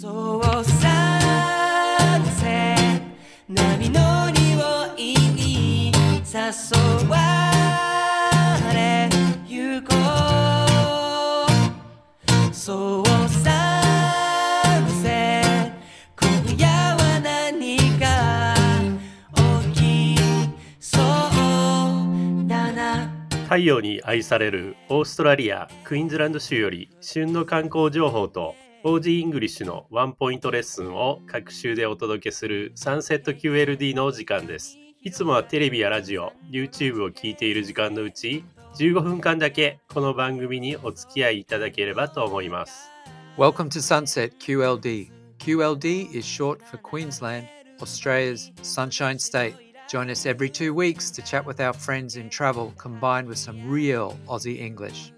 そうさせ波の匂いに誘われゆこうそうさせ今夜は何か起きそうだな太陽に愛されるオーストラリア・クイーンズランド州より旬の観光情報と OG イングリッシュのワンポイントレッスンを各週でお届けするサンセット QLD の時間です。いつもはテレビやラジオ、YouTube を聞いている時間のうち15分間だけこの番組にお付き合いいただければと思います。Welcome to Sunset QLD. QLD is short for Queensland, Australia's Sunshine State. Join us every two weeks to chat with our friends in travel combined with some real Aussie English.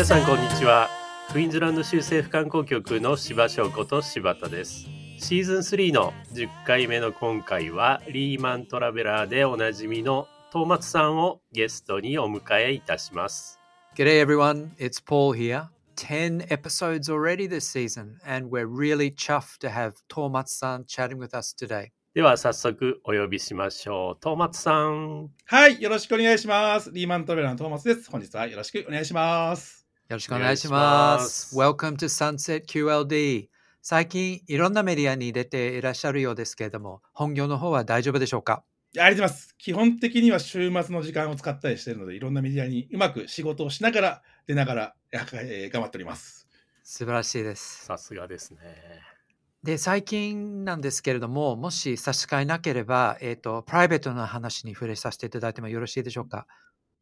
皆さんこんにちは。クイーンズランド州政府観光局の柴翔子と柴田です。シーズン3の10回目の今回はリーマントラベラーでおなじみのトーマツさんをゲストにお迎えいたします。G'day everyone, it's Paul here. 10 episodes already this season, and we're really chuffed to have Tormat san chatting with us today. では早速お呼びしましょう。トーマツさん。はい、よろしくお願いします。リーマントラベラーのトーマスです。本日はよろしくお願いします。よろしくお願いします。Welcome to Sunset QLD。最近いろんなメディアに出ていらっしゃるようですけれども、本業の方は大丈夫でしょうか？ありがとうございます。基本的には週末の時間を使ったりしているので、いろんなメディアにうまく仕事をしながら、出ながら、やえー頑張っております。素晴らしいです。さすがですね。で、最近なんですけれども、もし差し支えなければ、えっ、と、プライベートな話に触れさせていただいてもよろしいでしょうか？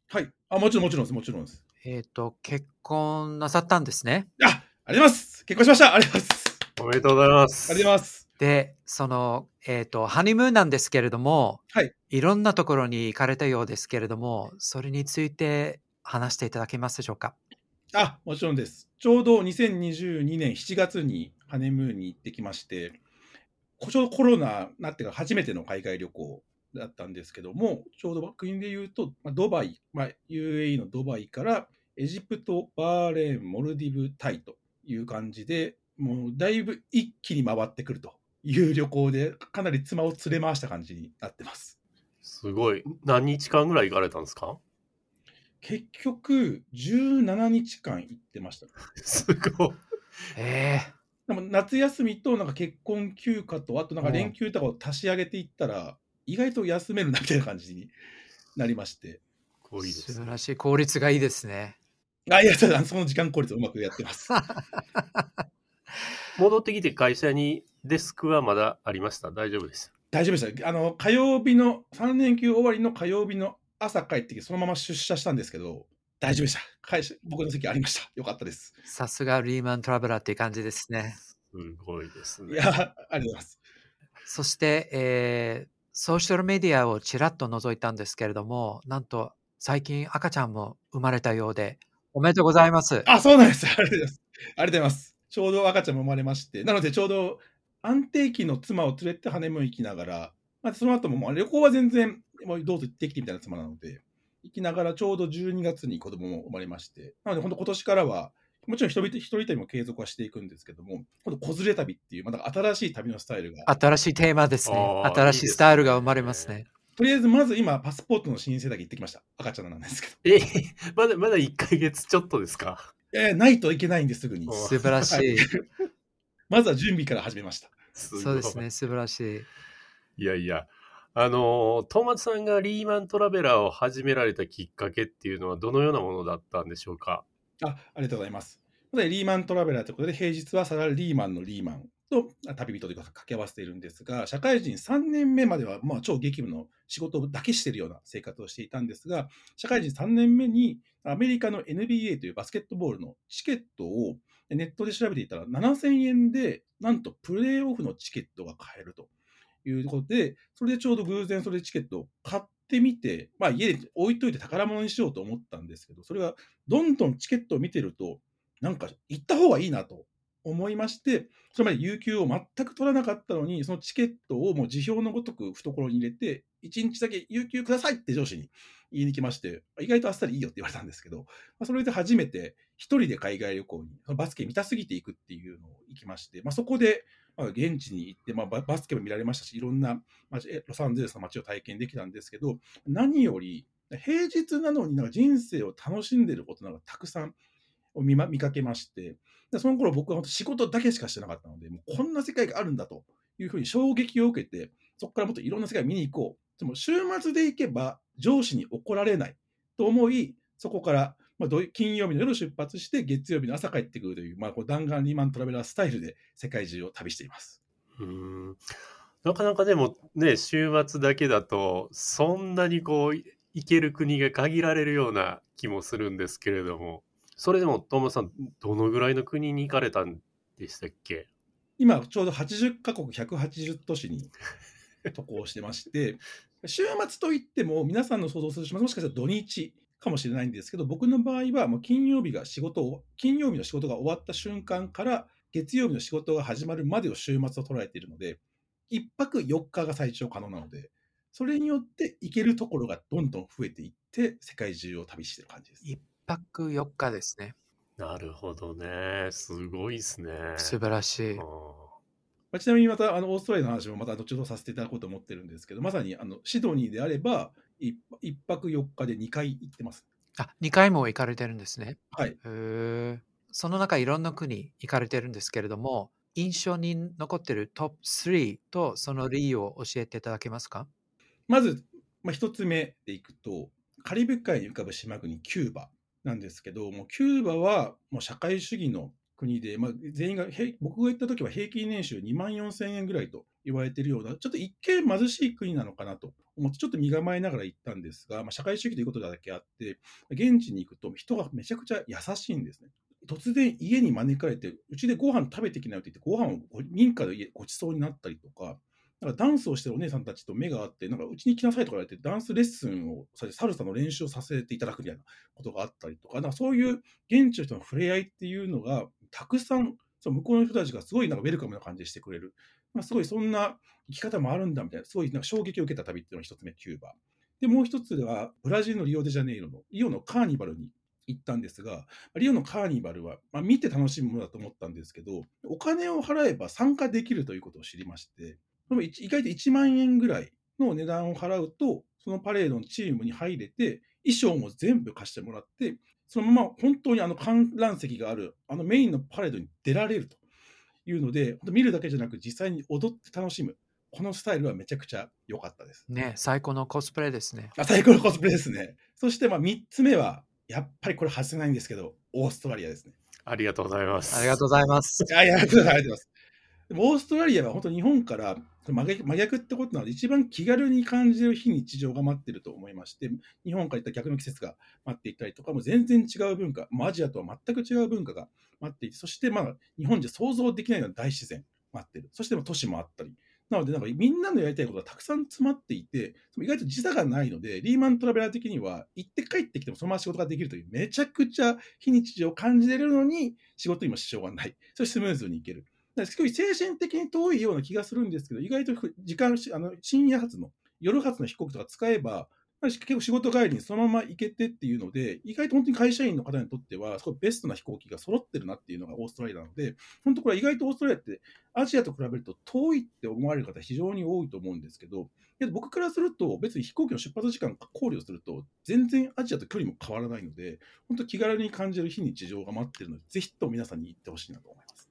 はい。あ、もちろん、もちろんです。もちろんです。えっ、と、結婚なさったんですね。あ、あります。結婚しました。ありがとうございます。おめでとうございまありす。がとうございます。で、その、えっ、と、ハニムーンなんですけれども、はい。いろんなところに行かれたようですけれども、それについて話していただけますでしょうか？あ、もちろんです。ちょうど2022年7月にハネムーンに行ってきまして、ちょうどコロナになってから初めての海外旅行だったんですけども、ちょうど国で言うと、まあ、ドバイ、まあ、UAE のドバイからエジプト、バーレーン、モルディブ、タイという感じで、もうだいぶ一気に回ってくるという旅行で、かなり妻を連れ回した感じになってます。すごい。何日間ぐらい行かれたんですか？結局、17日間行ってました。すごい。ええでも夏休みとなんか結婚休暇とあとなんか連休とかを足し上げていったら意外と休めるなみたいな感じになりましてすごいですね。素晴らしい。効率がいいですね。あいやそうだその時間効率をうまくやってます 戻ってきて会社にデスクはまだありました？大丈夫です？大丈夫でしたあの火曜日の3連休終わりの火曜日の朝帰ってきてそのまま出社したんですけど大丈夫でした会社僕の席ありましたよかったですさすがリーマントラベラーっていう感じですね。すごいですね。いやありがとうございますそして、えーソーシャルメディアをちらっと覗いたんですけれども、なんと最近赤ちゃんも生まれたようで、おめでとうございます。あそうなんです。ありがとうございます。ありがとうございます。ちょうど赤ちゃんも生まれましてなのでちょうど安定期の妻を連れてハネムーン行きながら、まあ、その後ももう旅行は全然もうどうぞ行ってきてみたいな妻なので行きながらちょうど12月に子供も生まれましてなので本当今年からはもちろん一人一人旅も継続はしていくんですけども今度子連れ旅っていうまた新しい旅のスタイルが。新しいテーマですね。新しいスタイルが生まれますね。とりあえずまず今パスポートの申請だけ行ってきました。赤ちゃんなんですけど。え、まだまだ1ヶ月ちょっとですか？えーないといけないんですぐに。お素晴らしい。まずは準備から始めました。そうですね、素晴らしい。いやいや、あの、トーマツさんがリーマントラベラーを始められたきっかけっていうのはどのようなものだったんでしょうか？あありがとうございます。でリーマントラベラーということで、平日はサラリーマンのリーマンと旅人というか掛け合わせているんですが、社会人3年目までは、まあ、超激務の仕事だけしているような生活をしていたんですが、社会人3年目にアメリカの NBA というバスケットボールのチケットをネットで調べていたら7000円で、なんとプレーオフのチケットが買えるということで、それでちょうど偶然それでチケットを買ってみて、まあ家で置いといて宝物にしようと思ったんですけど、それがどんどんチケットを見てると、なんか行った方がいいなと思いまして、それまで有給を全く取らなかったのに、そのチケットをもう辞表のごとく懐に入れて1日だけ有給くださいって上司に言いに来まして、意外とあっさりいいよって言われたんですけど、まあ、それで初めて一人で海外旅行に、そのバスケ見たすぎていくっていうのを行きまして、まあ、そこで、まあ、現地に行って、まあ、バスケも見られましたし、いろんな街えロサンゼルスの街を体験できたんですけど、何より平日なのになんか人生を楽しんでることなんかたくさんを見,、ま、見かけまして、でその頃僕は本当仕事だけしかしてなかったので、もうこんな世界があるんだというふうに衝撃を受けて、そこからもっといろんな世界見に行こう。でも週末で行けば上司に怒られないと思い、そこから、まあ、金曜日の夜出発して月曜日の朝帰ってくるという、まあ、こう弾丸リーマントラベラースタイルで世界中を旅しています。うんなかなかでもね、週末だけだと、そんなにこう、行ける国が限られるような気もするんですけれども、それでも、トーマスさん、どのぐらいの国に行かれたんでしたっけ？今ちょうど80カ国180都市に渡航してまして、週末といっても皆さんの想像する週末もしかしたら土日かもしれないんですけど、僕の場合はもう金曜日が仕事を、金曜日の仕事が終わった瞬間から月曜日の仕事が始まるまでを週末と捉えているので、1泊4日が最長可能なので、それによって行けるところがどんどん増えていって、世界中を旅してる感じです。一泊4日ですね。なるほどね。すごいですね。素晴らしいあ。ーまあちなみにまたあのオーストラリアの話もまた後ほどさせていただこうと思ってるんですけど、まさにあのシドニーであれば1、一泊4日で2回行ってます。あ、2回も行かれてるんですね。はい。へえ。その中いろんな国行かれてるんですけれども、印象に残ってるトップ3とその理由を教えていただけますか？まず、まあ、1つ目でいくと、カリブ海に浮かぶ島国キューバなんですけど、もうキューバはもう社会主義の国で、まあ、全員が、僕が行った時は平均年収2万4000円ぐらいと言われているような、ちょっと一見貧しい国なのかなと思って、ちょっと身構えながら行ったんですが、まあ、社会主義ということだけあって、現地に行くと人がめちゃくちゃ優しいんですね。突然家に招かれて、うちでご飯食べてきなよって言って、ご飯を民家でごちそうになったりとか、なんかダンスをしてるお姉さんたちと目があって、なんかうちに来なさいとか言われて、ダンスレッスンをされて、サルサの練習をさせていただくみたいなことがあったりとか、なんかそういう現地の人の触れ合いっていうのが、たくさん、そう向こうの人たちがすごいなんかウェルカムな感じでしてくれる。まあ、すごいそんな生き方もあるんだみたいな、すごいなんか衝撃を受けた旅っていうのが一つ目、キューバ。で、もう一つは、ブラジルのリオデジャネイロの、リオのカーニバルに行ったんですが、リオのカーニバルは、まあ、見て楽しむものだと思ったんですけど、お金を払えば参加できるということを知りまして、でも一意外と1万円ぐらいの値段を払うと、そのパレードのチームに入れて、衣装も全部貸してもらって、そのまま本当にあの観覧席がある、あのメインのパレードに出られるというので、本当見るだけじゃなく実際に踊って楽しむ。このスタイルはめちゃくちゃ良かったです。ね、最高のコスプレですね。あ最高のコスプレですね。そしてまあ3つ目は、やっぱりこれ外せないんですけど、オーストラリアですね。ありがとうございます。ありがとうございます。ありがとうございます。でもオーストラリアは本当日本から真逆真逆ってことなので、一番気軽に感じる非日常が待ってると思いまして、日本から行った逆の季節が待っていたりとか、もう全然違う文化、もうアジアとは全く違う文化が待っていて、そしてまあ日本じゃ想像できないような大自然待ってる。そして都市もあったり。なので、なんかみんなのやりたいことがたくさん詰まっていて、意外と時差がないので、リーマントラベラー的には、行って帰ってきてもそのまま仕事ができるという、めちゃくちゃ非日常を感じれるのに、仕事にも支障がない。そしてスムーズにいける。だからすごい精神的に遠いような気がするんですけど、意外と時間、あの深夜発の、夜発の飛行機とか使えば、結構仕事帰りにそのまま行けてっていうので、意外と本当に会社員の方にとっては、すごいベストな飛行機が揃ってるなっていうのがオーストラリアなので、本当これ意外とオーストラリアってアジアと比べると遠いって思われる方非常に多いと思うんですけど、けど僕からすると別に飛行機の出発時間考慮すると全然アジアと距離も変わらないので、本当気軽に感じる非日常が待ってるので、ぜひと皆さんに行ってほしいなと思います。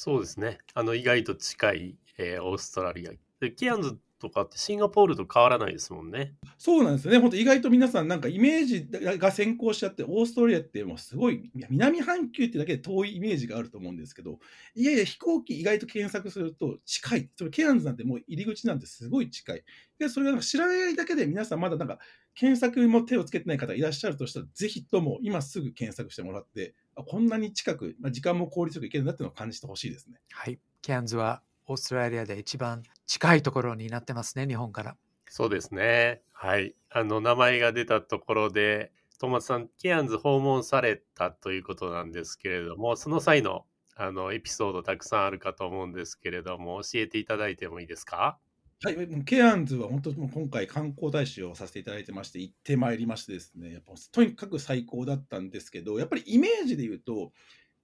そうですね。あの、意外と近い、えーオーストラリア。で、ケアンズとかってシンガポールと変わらないですもんね。そうなんですよね。本当意外と皆さんなんかイメージが先行しちゃって、オーストラリアってもうすごい、南半球ってだけで遠いイメージがあると思うんですけど、いやいや飛行機意外と検索すると近い。それケアンズなんてもう入り口なんてすごい近い。で、それがなんか知らないだけで皆さんまだなんか検索も手をつけてない方いらっしゃるとしたら、ぜひとも今すぐ検索してもらって、こんなに近く、まあ、時間も効率よくいけるなっていうのを感じてほしいですね。はい。ケアンズはオーストラリアで一番近いところになってますね、日本から。そうですね。はい。あの、名前が出たところで、トーマスさん、ケアンズ訪問されたということなんですけれども、その際のあのエピソードたくさんあるかと思うんですけれども、教えていただいてもいいですか？はい、ケアンズは本当もう今回観光大使をさせていただいてまして、行ってまいりましてですね、やっぱとにかく最高だったんですけど、やっぱりイメージで言うと、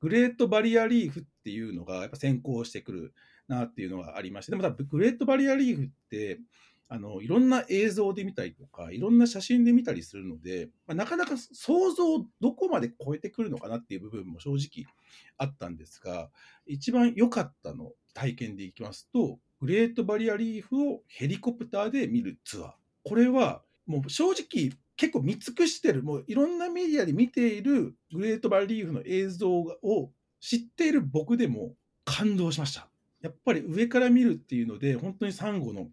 グレートバリアリーフっていうのがやっぱ先行してくるなっていうのがありまして、でもグレートバリアリーフって、あのいろんな映像で見たりとか、いろんな写真で見たりするので、まあ、なかなか想像をどこまで超えてくるのかなっていう部分も正直あったんですが、一番良かったの体験でいきますと、グレートバリアリーフをヘリコプターで見るツアー。これはもう正直結構見尽くしてる、もういろんなメディアで見ているグレートバリアリーフの映像を知っている僕でも感動しました。やっぱり上から見るっていうので、本当にサンゴの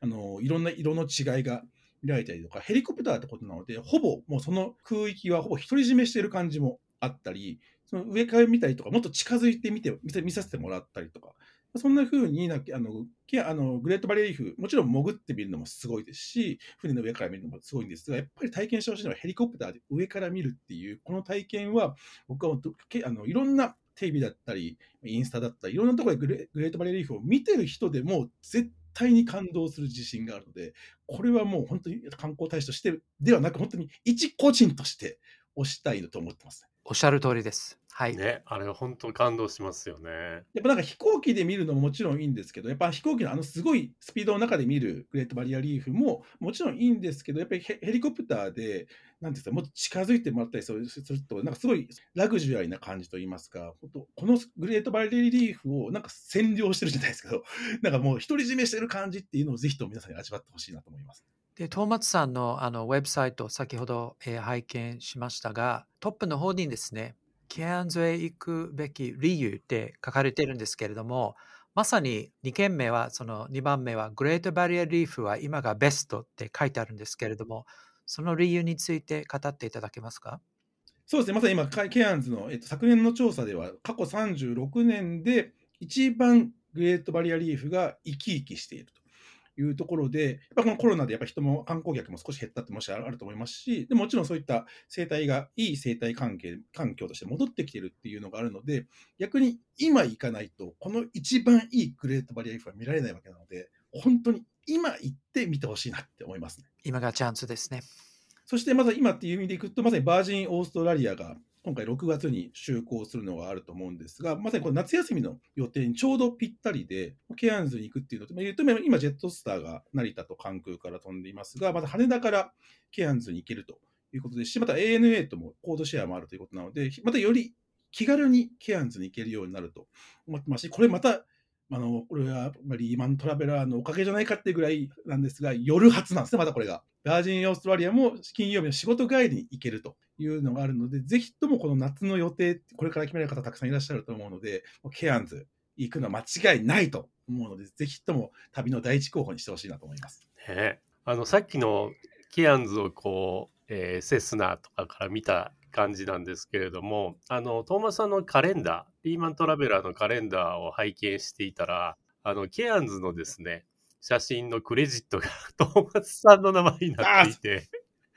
あのいろんな色の違いが見られたりとか、ヘリコプターってことなので、ほぼもうその空域はほぼ独り占めしてる感じもあったり、その上から見たりとか、もっと近づいて見て見させてもらったりとか、そんな風になあのあのグレートバリアリーフ、もちろん潜ってみるのもすごいですし、船の上から見るのもすごいんですが、やっぱり体験してほしいのはヘリコプターで上から見るっていう、この体験は、僕は本当けあのいろんなテレビだったり、インスタだったり、いろんなところでグレグレートバリアリーフを見てる人でも絶対に感動する自信があるので、これはもう本当に観光大使としてではなく、本当に一個人として推したいと思ってます。おっしゃる通りです。はい。ね、あれは本当感動しますよね。やっぱなんか飛行機で見るのももちろんいいんですけど、やっぱ飛行機のあのすごいスピードの中で見るグレートバリアリーフももちろんいいんですけど、やっぱりヘヘリコプターで、なんていうんですか、もっと近づいてもらったりするすると、なんかすごいラグジュアリーな感じといいますか、本当このグレートバリアリーフをなんか占領してるじゃないですけど、なんかもう独り占めしてる感じっていうのをぜひとも皆さんに味わってほしいなと思います。で、トーマツさんのあのウェブサイト、先ほど、えー拝見しましたが、トップの方にですね、ケアンズへ行くべき理由って書かれているんですけれども、まさに2件目は、その2番目は、グレートバリアリーフは今がベストって書いてあるんですけれども、その理由について語っていただけますか？そうですね、まさに今、ケアンズの、えっと、昨年の調査では、過去36年で一番グレートバリアリーフが生き生きしていると。いうところで、やっぱこのコロナでやっぱ人も観光客も少し減ったってもしあると思いますし、でもちろんそういった生態がいい生態関係環境として戻ってきているっていうのがあるので、逆に今行かないと、この一番いいグレートバリアリーフは見られないわけなので、本当に今行って見てほしいなって思いますね。今がチャンスですね。そしてまず今っていう意味でいくと、まさにバージンオーストラリアが今回6月に就航するのがあると思うんですが、まさにこの夏休みの予定にちょうどぴったりで、ケアンズに行くっていうのと、まあ言うと今、ジェットスターが成田と関空から飛んでいますが、また羽田からケアンズに行けるということですし、また ANA ともコードシェアもあるということなので、またより気軽にケアンズに行けるようになると思ってますし、これまた、あのこれはリーマントラベラーのおかげじゃないかっていうぐらいなんですが、夜発なんですね、またこれが。バージンオーストラリアも金曜日の仕事帰りに行けるというのがあるので、ぜひともこの夏の予定、これから決める方たくさんいらっしゃると思うので、ケアンズ行くのは間違いないと思うので、ぜひとも旅の第一候補にしてほしいなと思います。ね、あのさっきのケアンズをこう、えーセスナとかから見た感じなんですけれども、あのトーマスさんのカレンダー、リーマントラベラーのカレンダーを拝見していたら、あのケアンズのですね、写真のクレジットが トーマスさんの名前になっていて、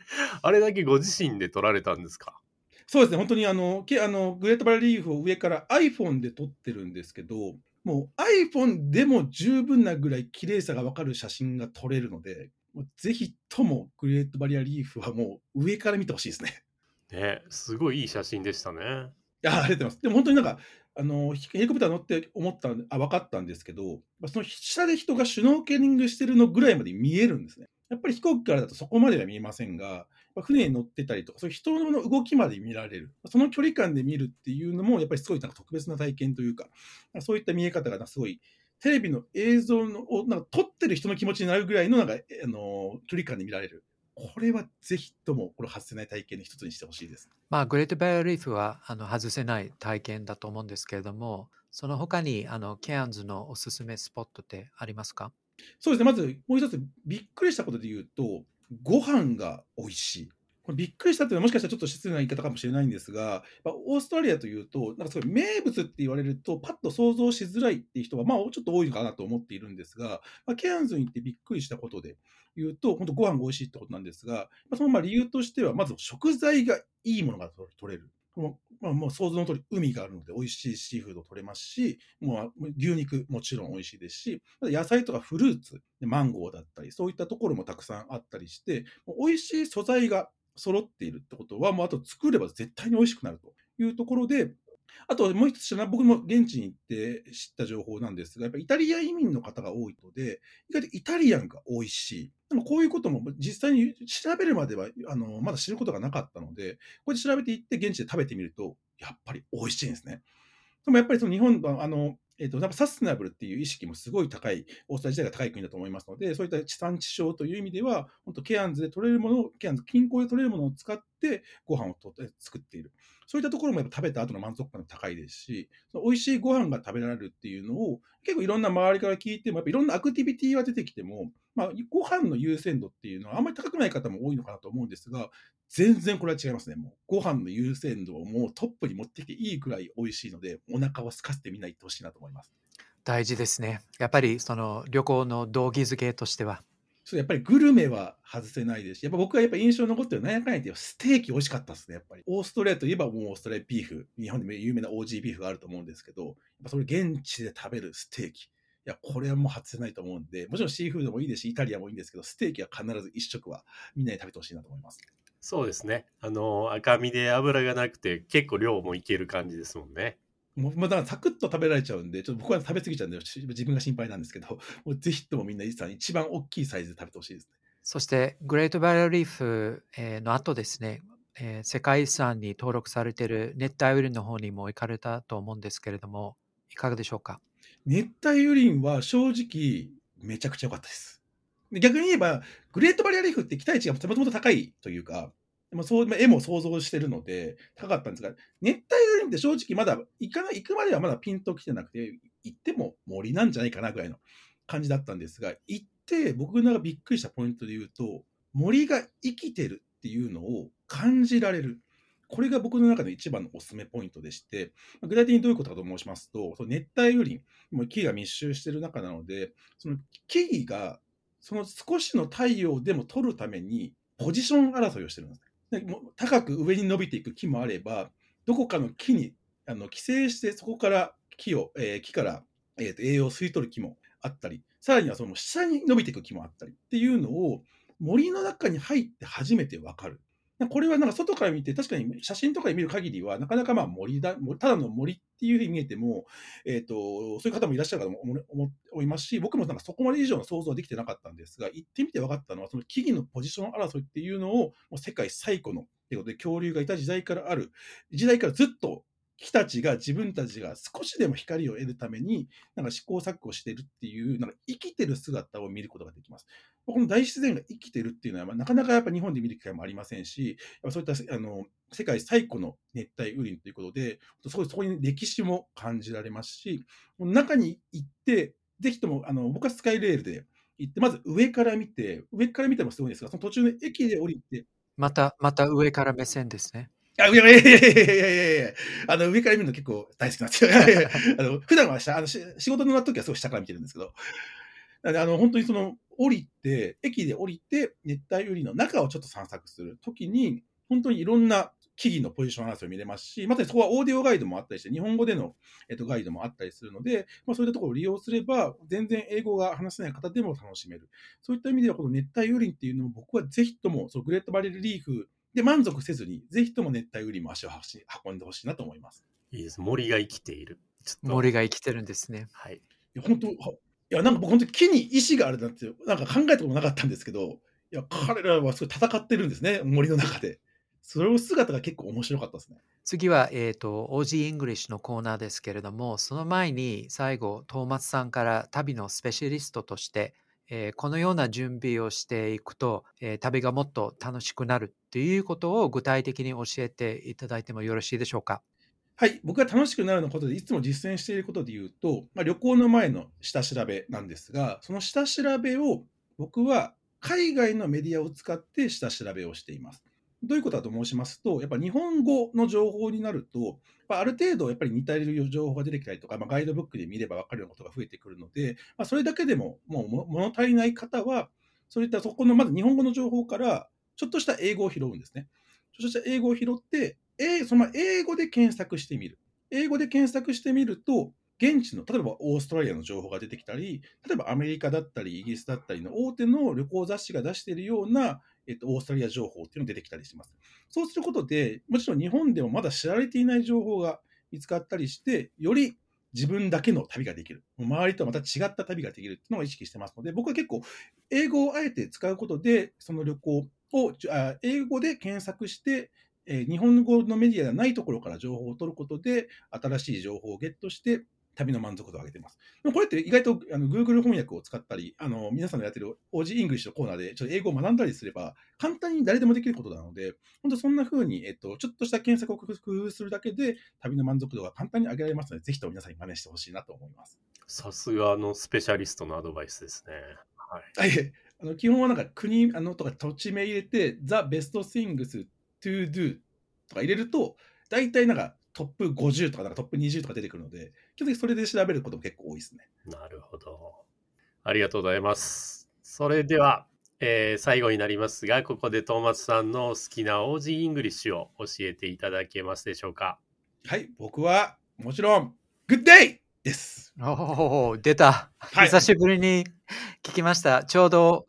あれだけご自身で撮られたんですか？そうですね、本当にあの、けあのグレートバリーフを上から iPhone で撮ってるんですけど、もう iPhone でも十分なぐらい綺麗さがわかる写真が撮れるので、ぜひともグレートバリアリーフはもう上から見てほしいですね。ね、すごいいい写真でしたね。いや、ありがとうございます。でも本当になんか、あのヘリコプター乗って思ったあ分かったんですけど、その下で人がシュノーケリングしてるのぐらいまで見えるんですね。やっぱり飛行機からだとそこまでは見えませんが、船に乗ってたりとか、そういう人の動きまで見られる、その距離感で見るっていうのも、やっぱりすごいなんか特別な体験というか、そういった見え方がすごい、テレビの映像をなんか撮ってる人の気持ちになるぐらいのなんか、あの距離感で見られる。これはぜひともこれ外せない体験の一つにしてほしいです。まあ、グレートバリアリーフはあの外せない体験だと思うんですけれども、その他にあのケアンズのおすすめスポットってありますか？そうですね、まずもう一つびっくりしたことで言うと、ご飯が美味しい。これびっくりしたっていうのはもしかしたらちょっと失礼な言い方かもしれないんですが、オーストラリアというと、なんかすごい名物って言われると、パッと想像しづらいっていう人が、まあちょっと多いのかなと思っているんですが、まあ、ケアンズに行ってびっくりしたことで言うと、本当ご飯が美味しいってことなんですが、そのまあ理由としては、まず食材がいいものが取れる。もうまあ、もう想像の通り海があるので美味しいシーフード取れますし、もう牛肉もちろん美味しいですし、野菜とかフルーツ、マンゴーだったり、そういったところもたくさんあったりして、もう美味しい素材が揃っているってことは、もうあと作れば絶対に美味しくなるというところで、あともう一つ知らない、僕も現地に行って知った情報なんですが、やっぱりイタリア移民の方が多いので、意外とイタリアンが美味しい。でもこういうことも実際に調べるまではあのまだ知ることがなかったので、これで調べていって現地で食べてみると、やっぱり美味しいんですね。でもやっぱりその日本はあのえっ、と、やっぱサステナブルっていう意識もすごい高い、オーストラリア自体が高い国だと思いますので、そういった地産地消という意味では、本当ケアンズで取れるものを、ケアンズ近郊で取れるものを使ってご飯をとって作っている。そういったところもやっぱ食べた後の満足感が高いですし、その美味しいご飯が食べられるっていうのを、結構いろんな周りから聞いても、やっぱいろんなアクティビティは出てきても、まあ、ご飯の優先度っていうのはあんまり高くない方も多いのかなと思うんですが、全然これは違いますね。もうご飯の優先度をもうトップに持ってきていいくらい美味しいので、お腹を空かせてみないとほしいなと思います。大事ですね。やっぱりその旅行の動機づけとしては。そうやっぱりグルメは外せないですし、やっぱ僕はやっぱ印象に残ってるのは、なんやかんやってステーキ美味しかったですね、やっぱり。オーストラリアといえばもうオーストラリアビーフ、日本でも有名な OG ビーフがあると思うんですけど、やっぱそれ現地で食べるステーキ。いや、これはもう外せないと思うんで、もちろんシーフードもいいですし、イタリアもいいんですけど、ステーキは必ず一食はみんなに食べてほしいなと思います。そうですね。あの、赤身で脂がなくて、結構量もいける感じですもんね。もうまあだサクッと食べられちゃうんで、ちょっと僕は食べ過ぎちゃうんで、し自分が心配なんですけど、もうぜひともみんな一番大きいサイズで食べてほしいですね。そして、グレートバリアリーフえーの後ですね、えー世界遺産に登録されている熱帯雨林の方にも行かれたと思うんですけれども、いかがでしょうか？熱帯雨林は正直めちゃくちゃ良かったです。で逆に言えば、グレートバリアリーフって期待値がもともと高いというか、まあ、そうまあ絵も想像してるので高かったんですが、熱帯雨林って正直まだ行かない行くまではまだピンと来てなくて、行っても森なんじゃないかなぐらいの感じだったんですが、行って僕がびっくりしたポイントで言うと、森が生きてるっていうのを感じられる。これが僕の中で一番のおすすめポイントでして、具体的にどういうことかと申しますと、その熱帯雨林、もう木が密集している中なので、その木々がその少しの太陽でも取るためにポジション争いをしてるんです。でも高く上に伸びていく木もあれば、どこかの木にあの寄生してそこから木を、えー木から、えーと栄養を吸い取る木もあったり、さらにはその下に伸びていく木もあったりっていうのを森の中に入って初めて分かる。これはなんか外から見て、確かに写真とかで見る限りは、なかなかまあ森だ、ただの森っていうふうに見えても、えっ、と、そういう方もいらっしゃるかと思いますし、僕もなんかそこまで以上の想像はできてなかったんですが、行ってみて分かったのは、その木々のポジション争いっていうのを、もう世界最古の、ということで、恐竜がいた時代からある、時代からずっと木たちが自分たちが少しでも光を得るために、なんか試行錯誤してるっていう、なんか生きてる姿を見ることができます。この大自然が生きてるっていうのは、まあなかなかやっぱ日本で見る機会もありませんし、やっぱそういったあの世界最古の熱帯雨林ということで、そこそこに歴史も感じられますし、中に行って、ぜひともあの僕はスカイレールで行って、まず上から見て、上から見てもすごいんですが、その途中で駅で降りて、また、また上から目線ですね。あ、いやいやいやいやいやいやいやあの、上から見るの結構大好きなんですよ。いやいやいやあの 普段は下あのし仕事の時はすごい下から見てるんですけど、なんであの、本当にその、降りて、駅で降りて、熱帯雨林の中をちょっと散策するときに、本当にいろんな木々のポジション争いを見れますし、またそこはオーディオガイドもあったりして、日本語での、えっと、ガイドもあったりするので、まあ、そういったところを利用すれば、全然英語が話せない方でも楽しめる。そういった意味では、この熱帯雨林っていうのを僕はぜひとも、そのグレートバレルリーフで満足せずに、ぜひとも熱帯雨林も足を運んでほしいなと思います。いいです。森が生きている。森が生きてるんですね。はい。いや、本当、はいや、なんか僕、本当に木に意志があるなんて、なんか考えたこともなかったんですけど、いや、彼らはすごい戦ってるんですね、森の中で。その姿が結構面白かったですね。次は、えっ、と、OG English のコーナーですけれども、その前に最後、トーマスさんから旅のスペシャリストとして、えーこのような準備をしていくと、えー旅がもっと楽しくなるということを具体的に教えていただいてもよろしいでしょうか？はい、僕が楽しくなるのことでいつも実践していることで言うと、まあ、旅行の前の下調べなんですが、その下調べを僕は海外のメディアを使って下調べをしています。どういうことかと申しますと、やっぱ日本語の情報になると、まあある程度やっぱり似たる情報が出てきたりとか、まあ、ガイドブックで見れば分かるようなことが増えてくるので、まあ、それだけでももう物足りない方は、そういったそこのまず日本語の情報からちょっとした英語を拾うんですね。ちょっとした英語を拾って、えその英語で検索してみる。英語で検索してみると、現地の、例えばオーストラリアの情報が出てきたり、例えばアメリカだったり、イギリスだったりの大手の旅行雑誌が出しているような、えっと、オーストラリア情報っていうのが出てきたりします。そうすることで、もちろん日本でもまだ知られていない情報が見つかったりして、より自分だけの旅ができる。周りとはまた違った旅ができるっていうのを意識してますので、僕は結構、英語をあえて使うことで、その旅行を、あ英語で検索して、え日本語のメディアではないところから情報を取ることで、新しい情報をゲットして、旅の満足度を上げてます。でもこれって意外とあの Google 翻訳を使ったり、あの皆さんのやってる OG イングリッシュのコーナーでちょっと英語を学んだりすれば、簡単に誰でもできることなので、本当そんな風に、えっと、ちょっとした検索を工夫するだけで、旅の満足度が簡単に上げられますので、ぜひとも皆さんに真似してほしいなと思います。さすがのスペシャリストのアドバイスですね。はい。あいえあの基本はなんか国あのとか土地名入れて、The Best Things to Do とか入れると、大体なんかトップ50とかなんかトップ20とか出てくるので、基本的にそれで調べることも結構多いですね。なるほど。ありがとうございます。それでは、えー最後になりますが、ここでトーマスさんの好きな OG イングリッシュを教えていただけますでしょうか。はい、僕はもちろん、Good Day! です。おお、出た。はい久しぶりに聞きました。ちょうど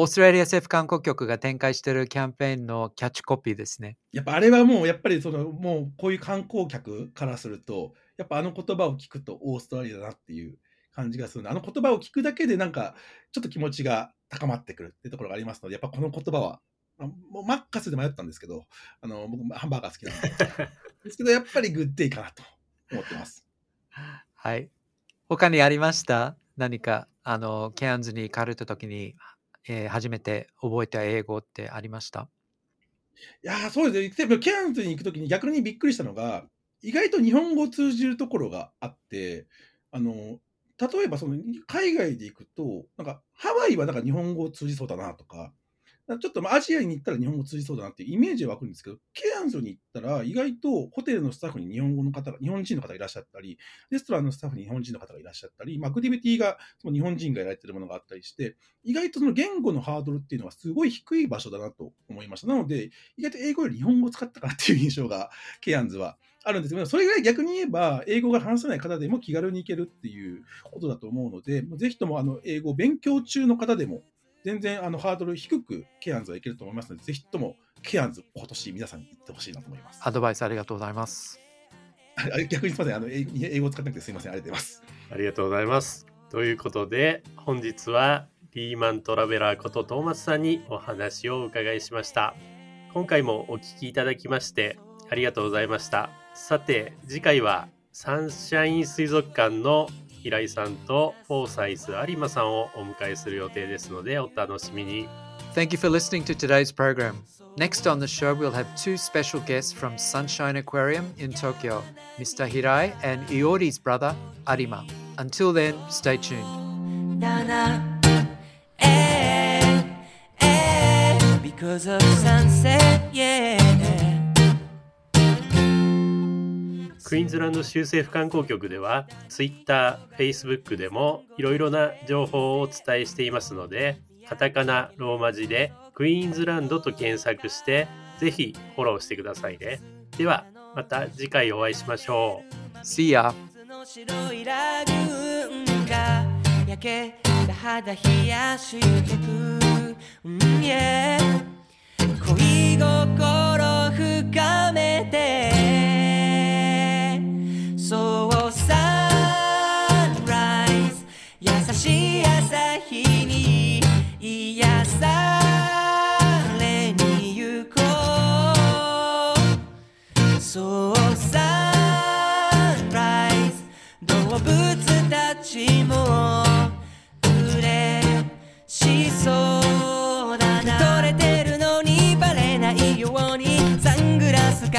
オーストラリア政府観光局が展開しているキャンペーンのキャッチコピーですね。やっぱあれはもう、やっぱりその、もうこういう観光客からすると、やっぱあの言葉を聞くとオーストラリアだなっていう感じがするので、あの言葉を聞くだけでなんか、ちょっと気持ちが高まってくるっていうところがありますので、やっぱこの言葉は、あもうマッカスで迷ったんですけど、あの僕、ハンバーガー好きなんで。ですけど、やっぱりグッデイかなと思ってます。はい。他にありました？何か、あの、ケアンズに行かれた時に、えー初めて覚えた英語ってありました？いやそうですね。でもケアンズに行くときに逆にびっくりしたのが、意外と日本語を通じるところがあって、あの、例えばその海外で行くと、なんかハワイはなんか日本語を通じそうだなとか、ちょっとまあアジアに行ったら日本語通じそうだなっていうイメージは湧くんですけど、ケアンズに行ったら意外とホテルのスタッフに日本語の方が、日本人の方がいらっしゃったり、レストランのスタッフに日本人の方がいらっしゃったり、アクティビティがその日本人がやられてるものがあったりして、意外とその言語のハードルっていうのはすごい低い場所だなと思いました。なので、意外と英語より日本語を使ったかなっていう印象が、ケアンズはあるんですけど、それぐらい逆に言えば、英語が話せない方でも気軽に行けるっていうことだと思うので、ぜひともあの英語を勉強中の方でも、全然あのハードル低くケアンズはいけると思いますので、ぜひともケアンズ、今年皆さんに行ってほしいなと思います。アドバイスありがとうございます。あ逆にすみませんあの、英英語を使ってなくてすみません、ありがとうございます。ありがとうございます。ということで、本日はリーマントラベラーことトーマスさんにお話をお伺いしました。今回もお聞きいただきましてありがとうございました。さて、次回はサンシャイン水族館の平井さんとフォーサイズ有馬さんをお迎えする予定ですのでお楽しみに。Thank you for listening to today's program. Next on the show, we'll have two special guests from Sunshine Aquarium in Tokyo, Mr. Hirai and Iori's brother, Arima. Until then, stay tuned. Eh, eh, because of sunset, yeah. クイーンズランド州政府観光局では Twitter、Facebook でもいろいろな情報をお伝えしていますのでカタカナ、ローマ字でクイーンズランドと検索してぜひフォローしてくださいね。ではまた次回お会いしましょう。See ya. の白いラグーンが焼けた肌冷やしてく、うん yeah 恋心深めて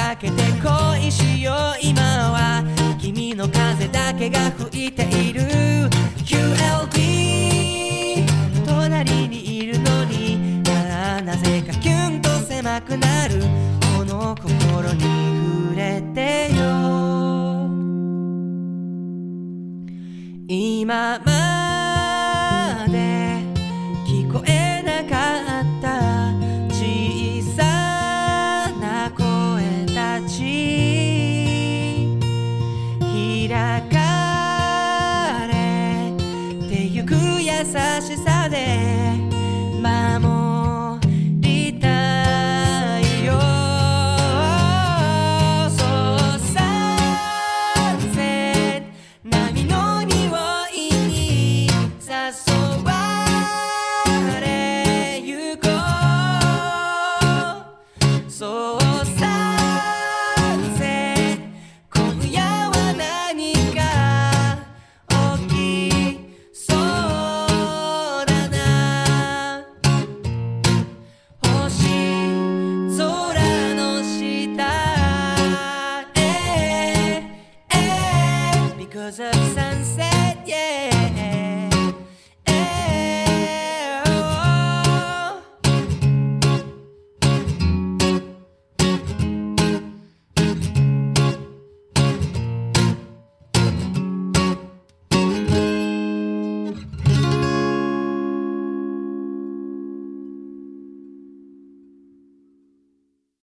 かけて恋しよう。今は君の風だけが吹いている。